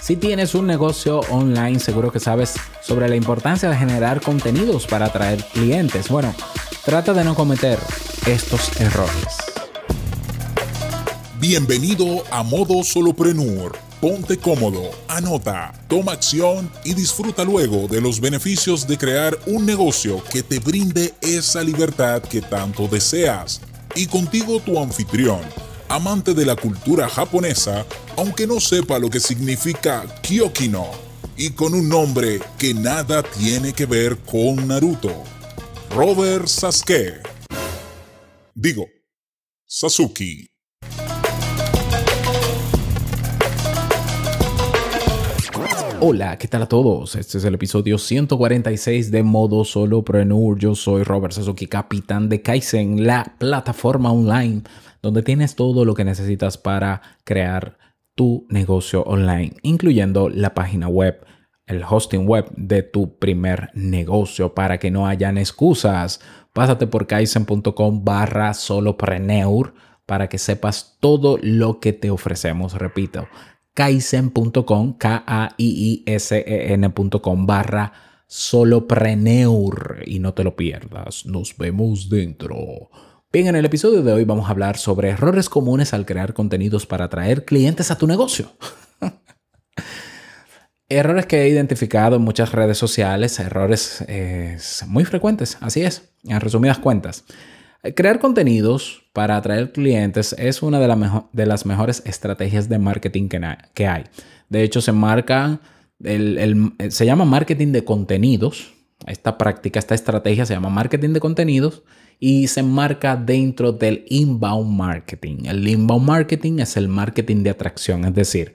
Si tienes un negocio online, seguro que sabes sobre la importancia de generar contenidos para atraer clientes. Bueno, trata de no cometer estos errores. Bienvenido a Modo Soloprenur. Ponte cómodo, anota, toma acción y disfruta luego de los beneficios de crear un negocio que te brinde esa libertad que tanto deseas. Y contigo tu anfitrión amante de la cultura japonesa, aunque no sepa lo que significa Kyokino, y con un nombre que nada tiene que ver con Naruto. Robert Sasuke. Digo, Sasuke. Hola, ¿qué tal a todos? Este es el episodio 146 de Modo Solopreneur. Yo soy Robert Sasuke, capitán de Kaizen, la plataforma online donde tienes todo lo que necesitas para crear tu negocio online, incluyendo la página web, el hosting web de tu primer negocio para que no hayan excusas. Pásate por kaizen.com barra solopreneur para que sepas todo lo que te ofrecemos. Repito, kaizen.com, K-A-I-I-S-E-N.com barra solopreneur y no te lo pierdas. Nos vemos dentro. Bien, en el episodio de hoy vamos a hablar sobre errores comunes al crear contenidos para atraer clientes a tu negocio. errores que he identificado en muchas redes sociales, errores eh, muy frecuentes, así es, en resumidas cuentas. Crear contenidos para atraer clientes es una de, las mejores estrategias de marketing que, hay. De hecho, se marca, se llama marketing de contenidos. Esta práctica, esta estrategia se llama marketing de contenidos y se enmarca dentro del inbound marketing. El inbound marketing es el marketing de atracción, es decir,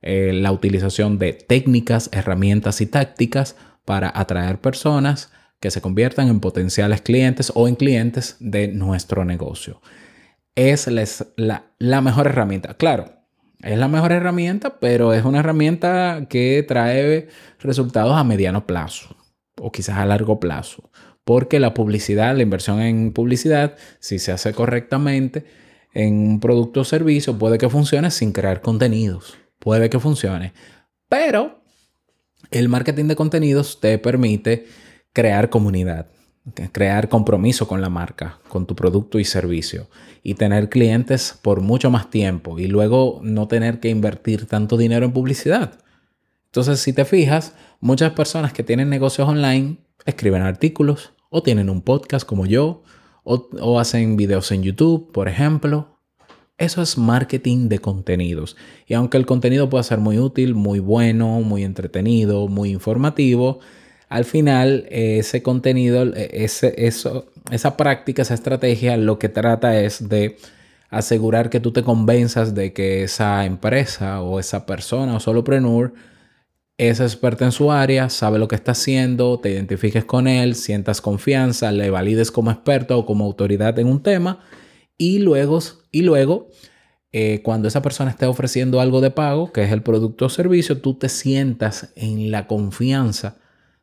eh, la utilización de técnicas, herramientas y tácticas para atraer personas que se conviertan en potenciales clientes o en clientes de nuestro negocio. Es la, mejor herramienta. Claro, es la mejor herramienta, pero es una herramienta que trae resultados a mediano plazo o quizás a largo plazo porque la publicidad, la inversión en publicidad, si se hace correctamente en un producto o servicio, puede que funcione sin crear contenidos, puede que funcione, pero el marketing de contenidos te permite crear comunidad, crear compromiso con la marca, con tu producto y servicio y tener clientes por mucho más tiempo y luego no tener que invertir tanto dinero en publicidad. Entonces, si te fijas, muchas personas que tienen negocios online escriben artículos, o tienen un podcast como yo, o, hacen videos en YouTube, por ejemplo. Eso es marketing de contenidos. Y aunque el contenido pueda ser muy útil, muy bueno, muy entretenido, muy informativo, al final ese contenido, e, ese, eso, esa práctica, esa estrategia, lo que trata es de asegurar que tú te convenzas de que esa empresa o esa persona o solopreneur es experta en su área, sabe lo que está haciendo, te identifiques con él, sientas confianza, le valides como experto o como autoridad en un tema y luego, y luego eh, cuando esa persona esté ofreciendo algo de pago, que es el producto o servicio, tú te sientas en la confianza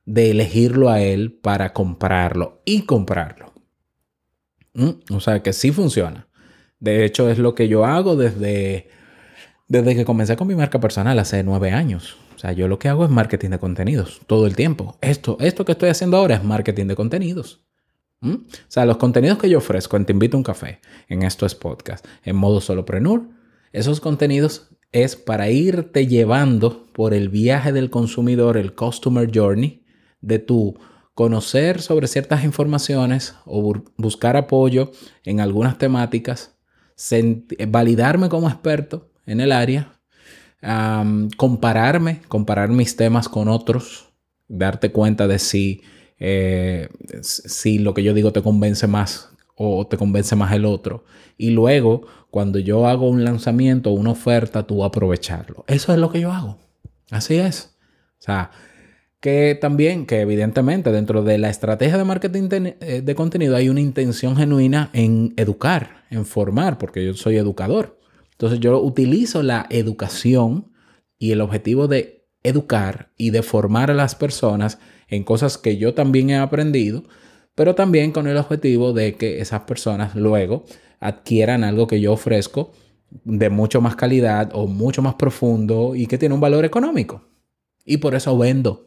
de elegirlo a él para comprarlo y comprarlo. ¿Mm? O sea que sí funciona. De hecho, es lo que yo hago desde, desde que comencé con mi marca personal hace nueve años. O sea, yo lo que hago es marketing de contenidos todo el tiempo. Esto, esto que estoy haciendo ahora es marketing de contenidos. ¿Mm? O sea, los contenidos que yo ofrezco en Te Invito a un Café, en Esto es Podcast, en modo solopreneur, esos contenidos es para irte llevando por el viaje del consumidor, el customer journey, de tu conocer sobre ciertas informaciones o buscar apoyo en algunas temáticas, validarme como experto en el área compararme, comparar mis temas con otros, darte cuenta de si, eh, si lo que yo digo te convence más o te convence más el otro. Y luego, cuando yo hago un lanzamiento o una oferta, tú aprovecharlo. Eso es lo que yo hago. Así es. O sea, que también, que evidentemente dentro de la estrategia de marketing eh, de contenido hay una intención genuina en educar, en formar, porque yo soy educador. Entonces yo utilizo la educación y el objetivo de educar y de formar a las personas en cosas que yo también he aprendido, pero también con el objetivo de que esas personas luego adquieran algo que yo ofrezco de mucho más calidad o mucho más profundo y que tiene un valor económico. Y por eso vendo.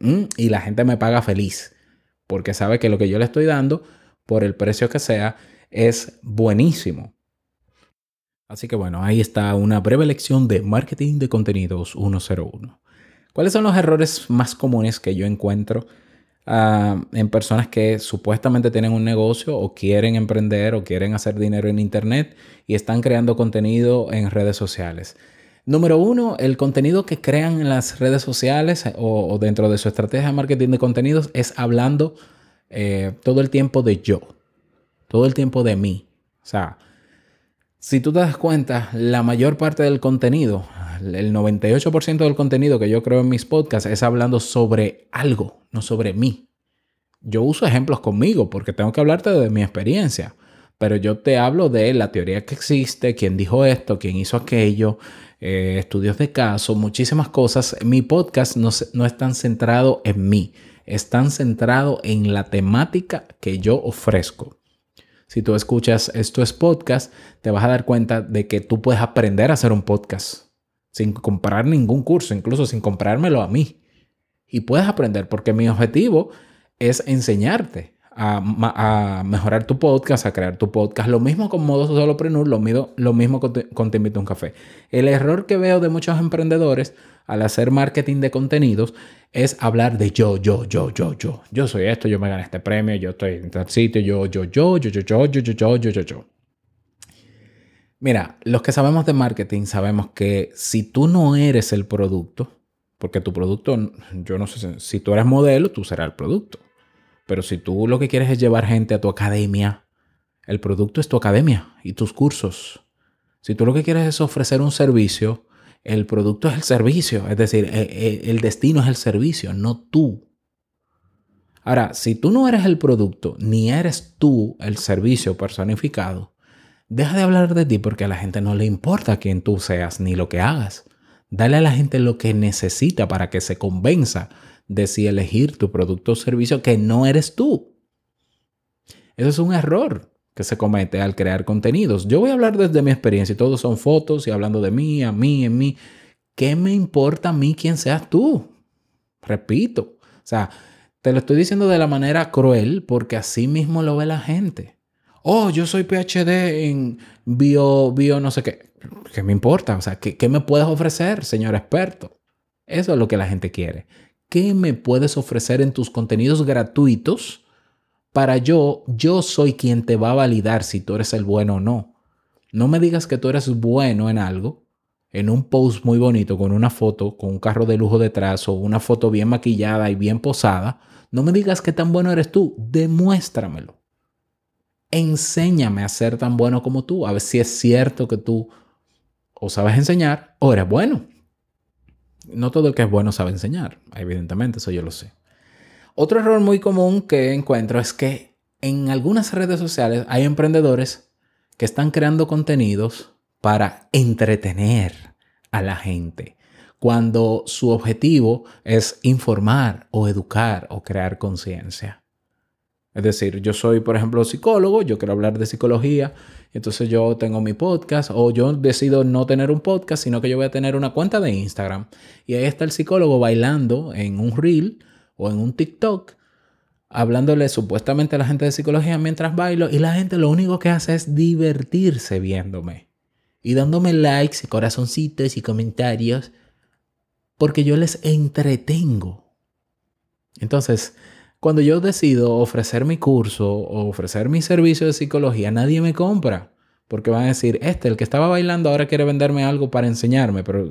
Y la gente me paga feliz, porque sabe que lo que yo le estoy dando, por el precio que sea, es buenísimo. Así que bueno, ahí está una breve lección de marketing de contenidos 101. ¿Cuáles son los errores más comunes que yo encuentro ah, en personas que supuestamente tienen un negocio o quieren emprender o quieren hacer dinero en Internet y están creando contenido en redes sociales? Número uno, el contenido que crean en las redes sociales o, dentro de su estrategia de marketing de contenidos es hablando eh, todo el tiempo de yo, todo el tiempo de mí. O sea, si tú te das cuenta, la mayor parte del contenido, el 98% del contenido que yo creo en mis podcasts es hablando sobre algo, no sobre mí. Yo uso ejemplos conmigo porque tengo que hablarte de mi experiencia, pero yo te hablo de la teoría que existe, quién dijo esto, quién hizo aquello, eh, estudios de caso, muchísimas cosas. Mi podcast no, no es centrado en mí, es tan centrado en la temática que yo ofrezco. Si tú escuchas esto es podcast, te vas a dar cuenta de que tú puedes aprender a hacer un podcast sin comprar ningún curso, incluso sin comprármelo a mí. Y puedes aprender porque mi objetivo es enseñarte a, mejorar tu podcast, a crear tu podcast. Lo mismo con Modo Solopreneur, lo, mismo, lo mismo con, con Te Invito a un Café. El error que veo de muchos emprendedores al hacer marketing de contenidos es hablar de yo, yo, yo, yo, yo. Yo soy esto, yo me gané este premio, yo estoy en tal sitio, yo, yo, yo, yo, yo, yo, yo, yo, yo, yo, yo, yo. Mira, los que sabemos de marketing sabemos que si tú no eres el producto, porque tu producto, yo no sé, si tú eres modelo, tú serás el producto. Pero si tú lo que quieres es llevar gente a tu academia, el producto es tu academia y tus cursos. Si tú lo que quieres es ofrecer un servicio, el producto es el servicio. Es decir, e, e, el destino es el servicio, no tú. Ahora, si tú no eres el producto, ni eres tú el servicio personificado, Deja de hablar de ti porque a la gente no le importa quién tú seas ni lo que hagas. Dale a la gente lo que necesita para que se convenza de si elegir tu producto o servicio que no eres tú. Eso es un error que se comete al crear contenidos. Yo voy a hablar desde mi experiencia y todos son fotos y hablando de mí, a mí, en mí. ¿Qué me importa a mí quién seas tú? Repito, o sea, te lo estoy diciendo de la manera cruel porque así mismo lo ve la gente oh, yo soy PhD en bio, bio no sé qué. ¿Qué me importa? O sea, ¿qué, me puedes ofrecer, señor experto? Eso es lo que la gente quiere. ¿Qué me puedes ofrecer en tus contenidos gratuitos para yo, yo soy quien te va a validar si tú eres el bueno o no? No me digas que tú eres bueno en algo, en un post muy bonito, con una foto, con un carro de lujo detrás o una foto bien maquillada y bien posada. No me digas qué tan bueno eres tú, demuéstramelo enséñame a ser tan bueno como tú, a ver si es cierto que tú o sabes enseñar o eres bueno. No todo el que es bueno sabe enseñar, evidentemente, eso yo lo sé. Otro error muy común que encuentro es que en algunas redes sociales hay emprendedores que están creando contenidos para entretener a la gente, cuando su objetivo es informar o educar o crear conciencia. Es decir, yo soy, por ejemplo, psicólogo, yo quiero hablar de psicología, entonces yo tengo mi podcast o yo decido no tener un podcast, sino que yo voy a tener una cuenta de Instagram. Y ahí está el psicólogo bailando en un reel o en un TikTok, hablándole supuestamente a la gente de psicología mientras bailo y la gente lo único que hace es divertirse viéndome y dándome likes y corazoncitos y comentarios porque yo les entretengo. Entonces, cuando yo decido ofrecer mi curso o ofrecer mi servicio de psicología, nadie me compra. Porque van a decir, este, el que estaba bailando, ahora quiere venderme algo para enseñarme. Pero,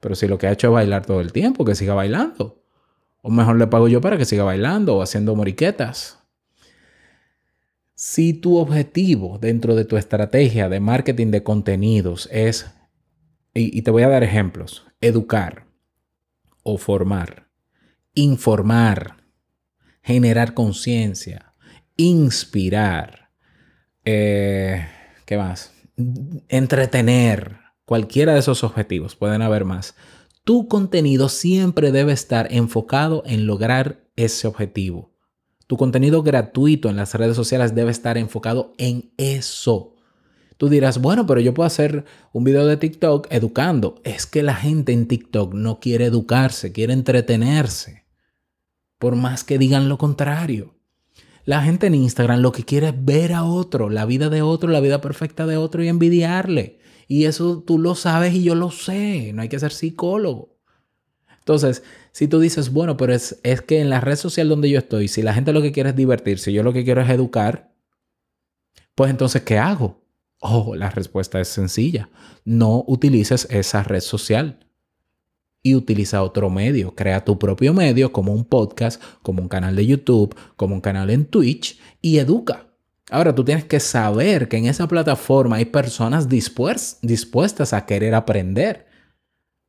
pero si lo que ha hecho es bailar todo el tiempo, que siga bailando. O mejor le pago yo para que siga bailando o haciendo moriquetas. Si tu objetivo dentro de tu estrategia de marketing de contenidos es, y, y te voy a dar ejemplos, educar o formar, informar, generar conciencia, inspirar, eh, ¿qué más? Entretener, cualquiera de esos objetivos, pueden haber más. Tu contenido siempre debe estar enfocado en lograr ese objetivo. Tu contenido gratuito en las redes sociales debe estar enfocado en eso. Tú dirás, bueno, pero yo puedo hacer un video de TikTok educando. Es que la gente en TikTok no quiere educarse, quiere entretenerse. Por más que digan lo contrario. La gente en Instagram lo que quiere es ver a otro, la vida de otro, la vida perfecta de otro y envidiarle. Y eso tú lo sabes y yo lo sé. No hay que ser psicólogo. Entonces, si tú dices, bueno, pero es, es que en la red social donde yo estoy, si la gente lo que quiere es divertirse, yo lo que quiero es educar, pues entonces, ¿qué hago? Oh, la respuesta es sencilla. No utilices esa red social y utiliza otro medio. Crea tu propio medio como un podcast, como un canal de YouTube, como un canal en Twitch y educa. Ahora tú tienes que saber que en esa plataforma hay personas dispuestas a querer aprender.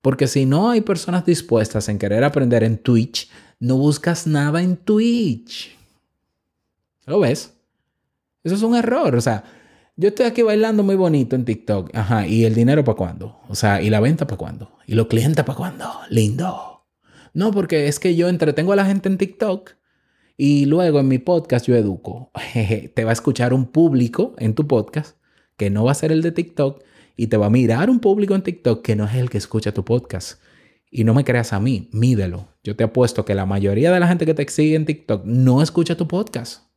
Porque si no hay personas dispuestas en querer aprender en Twitch, no buscas nada en Twitch. ¿Lo ves? Eso es un error. O sea, yo estoy aquí bailando muy bonito en TikTok. Ajá, ¿y el dinero para cuándo? O sea, ¿y la venta para cuándo? ¿Y los clientes para cuándo? Lindo. No, porque es que yo entretengo a la gente en TikTok y luego en mi podcast yo educo. te va a escuchar un público en tu podcast que no va a ser el de TikTok y te va a mirar un público en TikTok que no es el que escucha tu podcast. Y no me creas a mí, mídelo. Yo te apuesto que la mayoría de la gente que te sigue en TikTok no escucha tu podcast.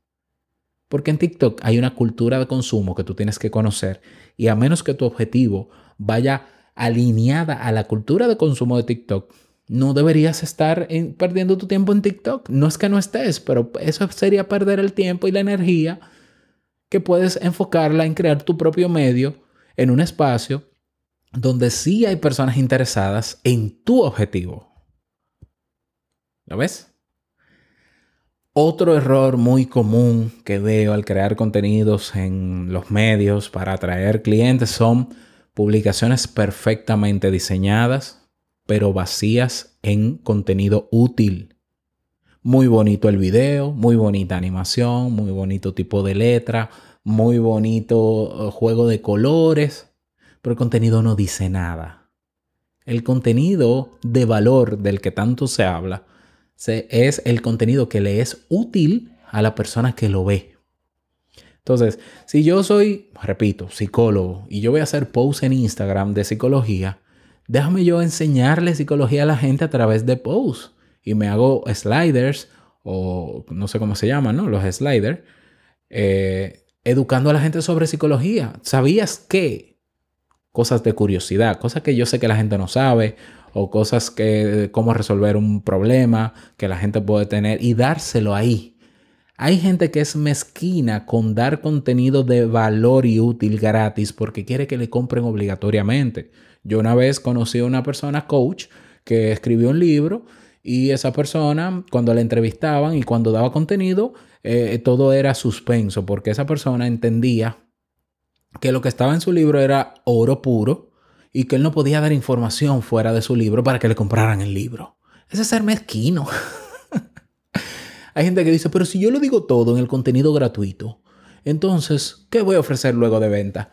Porque en TikTok hay una cultura de consumo que tú tienes que conocer y a menos que tu objetivo vaya alineada a la cultura de consumo de TikTok, no deberías estar perdiendo tu tiempo en TikTok. No es que no estés, pero eso sería perder el tiempo y la energía que puedes enfocarla en crear tu propio medio en un espacio donde sí hay personas interesadas en tu objetivo. ¿Lo ves? Otro error muy común que veo al crear contenidos en los medios para atraer clientes son publicaciones perfectamente diseñadas, pero vacías en contenido útil. Muy bonito el video, muy bonita animación, muy bonito tipo de letra, muy bonito eh, juego de colores, pero el contenido no dice nada. El contenido de valor del que tanto se habla es el contenido que le es útil a la persona que lo ve. Entonces, si yo soy, repito, psicólogo y yo voy a hacer posts en Instagram de psicología, déjame yo enseñarle psicología a la gente a través de posts. Y me hago sliders o no sé cómo se llaman, ¿no? Los sliders. Eh, educando a la gente sobre psicología. ¿Sabías qué? Cosas de curiosidad, cosas que yo sé que la gente no sabe o cosas que, cómo resolver un problema que la gente puede tener y dárselo ahí. Hay gente que es mezquina con dar contenido de valor y útil gratis porque quiere que le compren obligatoriamente. Yo una vez conocí a una persona coach que escribió un libro y esa persona cuando la entrevistaban y cuando daba contenido, eh, todo era suspenso porque esa persona entendía que lo que estaba en su libro era oro puro y que él no podía dar información fuera de su libro para que le compraran el libro. Ese es ser mezquino. Hay gente que dice, pero si yo lo digo todo en el contenido gratuito, entonces, ¿qué voy a ofrecer luego de venta?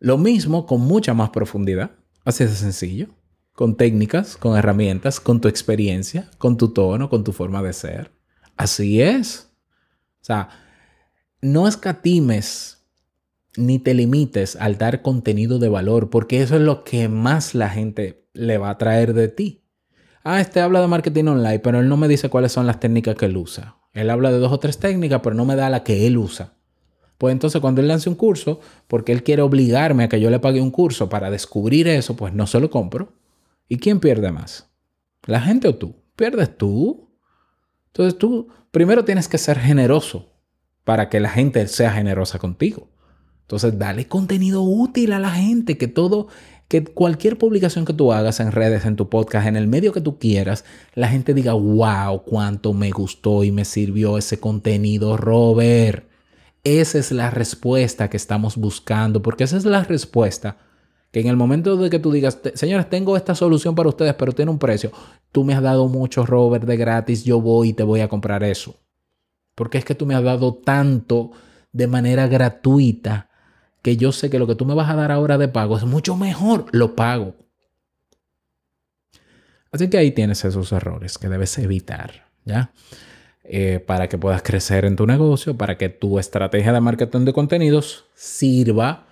Lo mismo con mucha más profundidad. Así de sencillo. Con técnicas, con herramientas, con tu experiencia, con tu tono, con tu forma de ser. Así es. O sea, no escatimes ni te limites al dar contenido de valor, porque eso es lo que más la gente le va a traer de ti. Ah, este habla de marketing online, pero él no me dice cuáles son las técnicas que él usa. Él habla de dos o tres técnicas, pero no me da la que él usa. Pues entonces cuando él lance un curso, porque él quiere obligarme a que yo le pague un curso para descubrir eso, pues no se lo compro. ¿Y quién pierde más? ¿La gente o tú? ¿Pierdes tú? Entonces tú primero tienes que ser generoso para que la gente sea generosa contigo. Entonces, dale contenido útil a la gente, que todo, que cualquier publicación que tú hagas en redes, en tu podcast, en el medio que tú quieras, la gente diga, wow, cuánto me gustó y me sirvió ese contenido, Robert. Esa es la respuesta que estamos buscando, porque esa es la respuesta que en el momento de que tú digas, señores, tengo esta solución para ustedes, pero tiene un precio, tú me has dado mucho, Robert, de gratis, yo voy y te voy a comprar eso. Porque es que tú me has dado tanto de manera gratuita que yo sé que lo que tú me vas a dar ahora de pago es mucho mejor, lo pago. Así que ahí tienes esos errores que debes evitar, ¿ya? Eh, para que puedas crecer en tu negocio, para que tu estrategia de marketing de contenidos sirva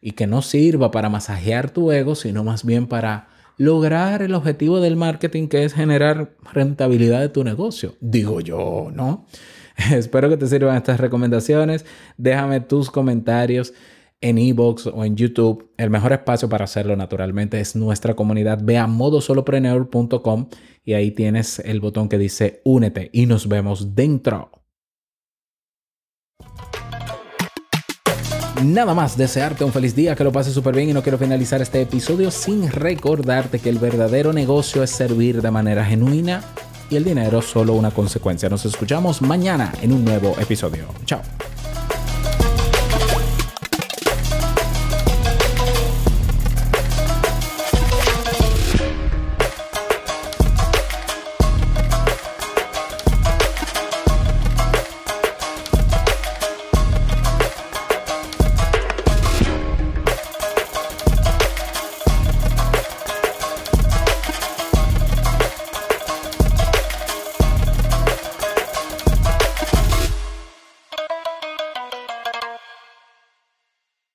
y que no sirva para masajear tu ego, sino más bien para lograr el objetivo del marketing que es generar rentabilidad de tu negocio. Digo yo, ¿no? Espero que te sirvan estas recomendaciones. Déjame tus comentarios en Ebox o en YouTube. El mejor espacio para hacerlo naturalmente es nuestra comunidad. Ve a modosolopreneur.com y ahí tienes el botón que dice únete y nos vemos dentro. Nada más, desearte un feliz día, que lo pases súper bien y no quiero finalizar este episodio sin recordarte que el verdadero negocio es servir de manera genuina y el dinero solo una consecuencia. Nos escuchamos mañana en un nuevo episodio. Chao.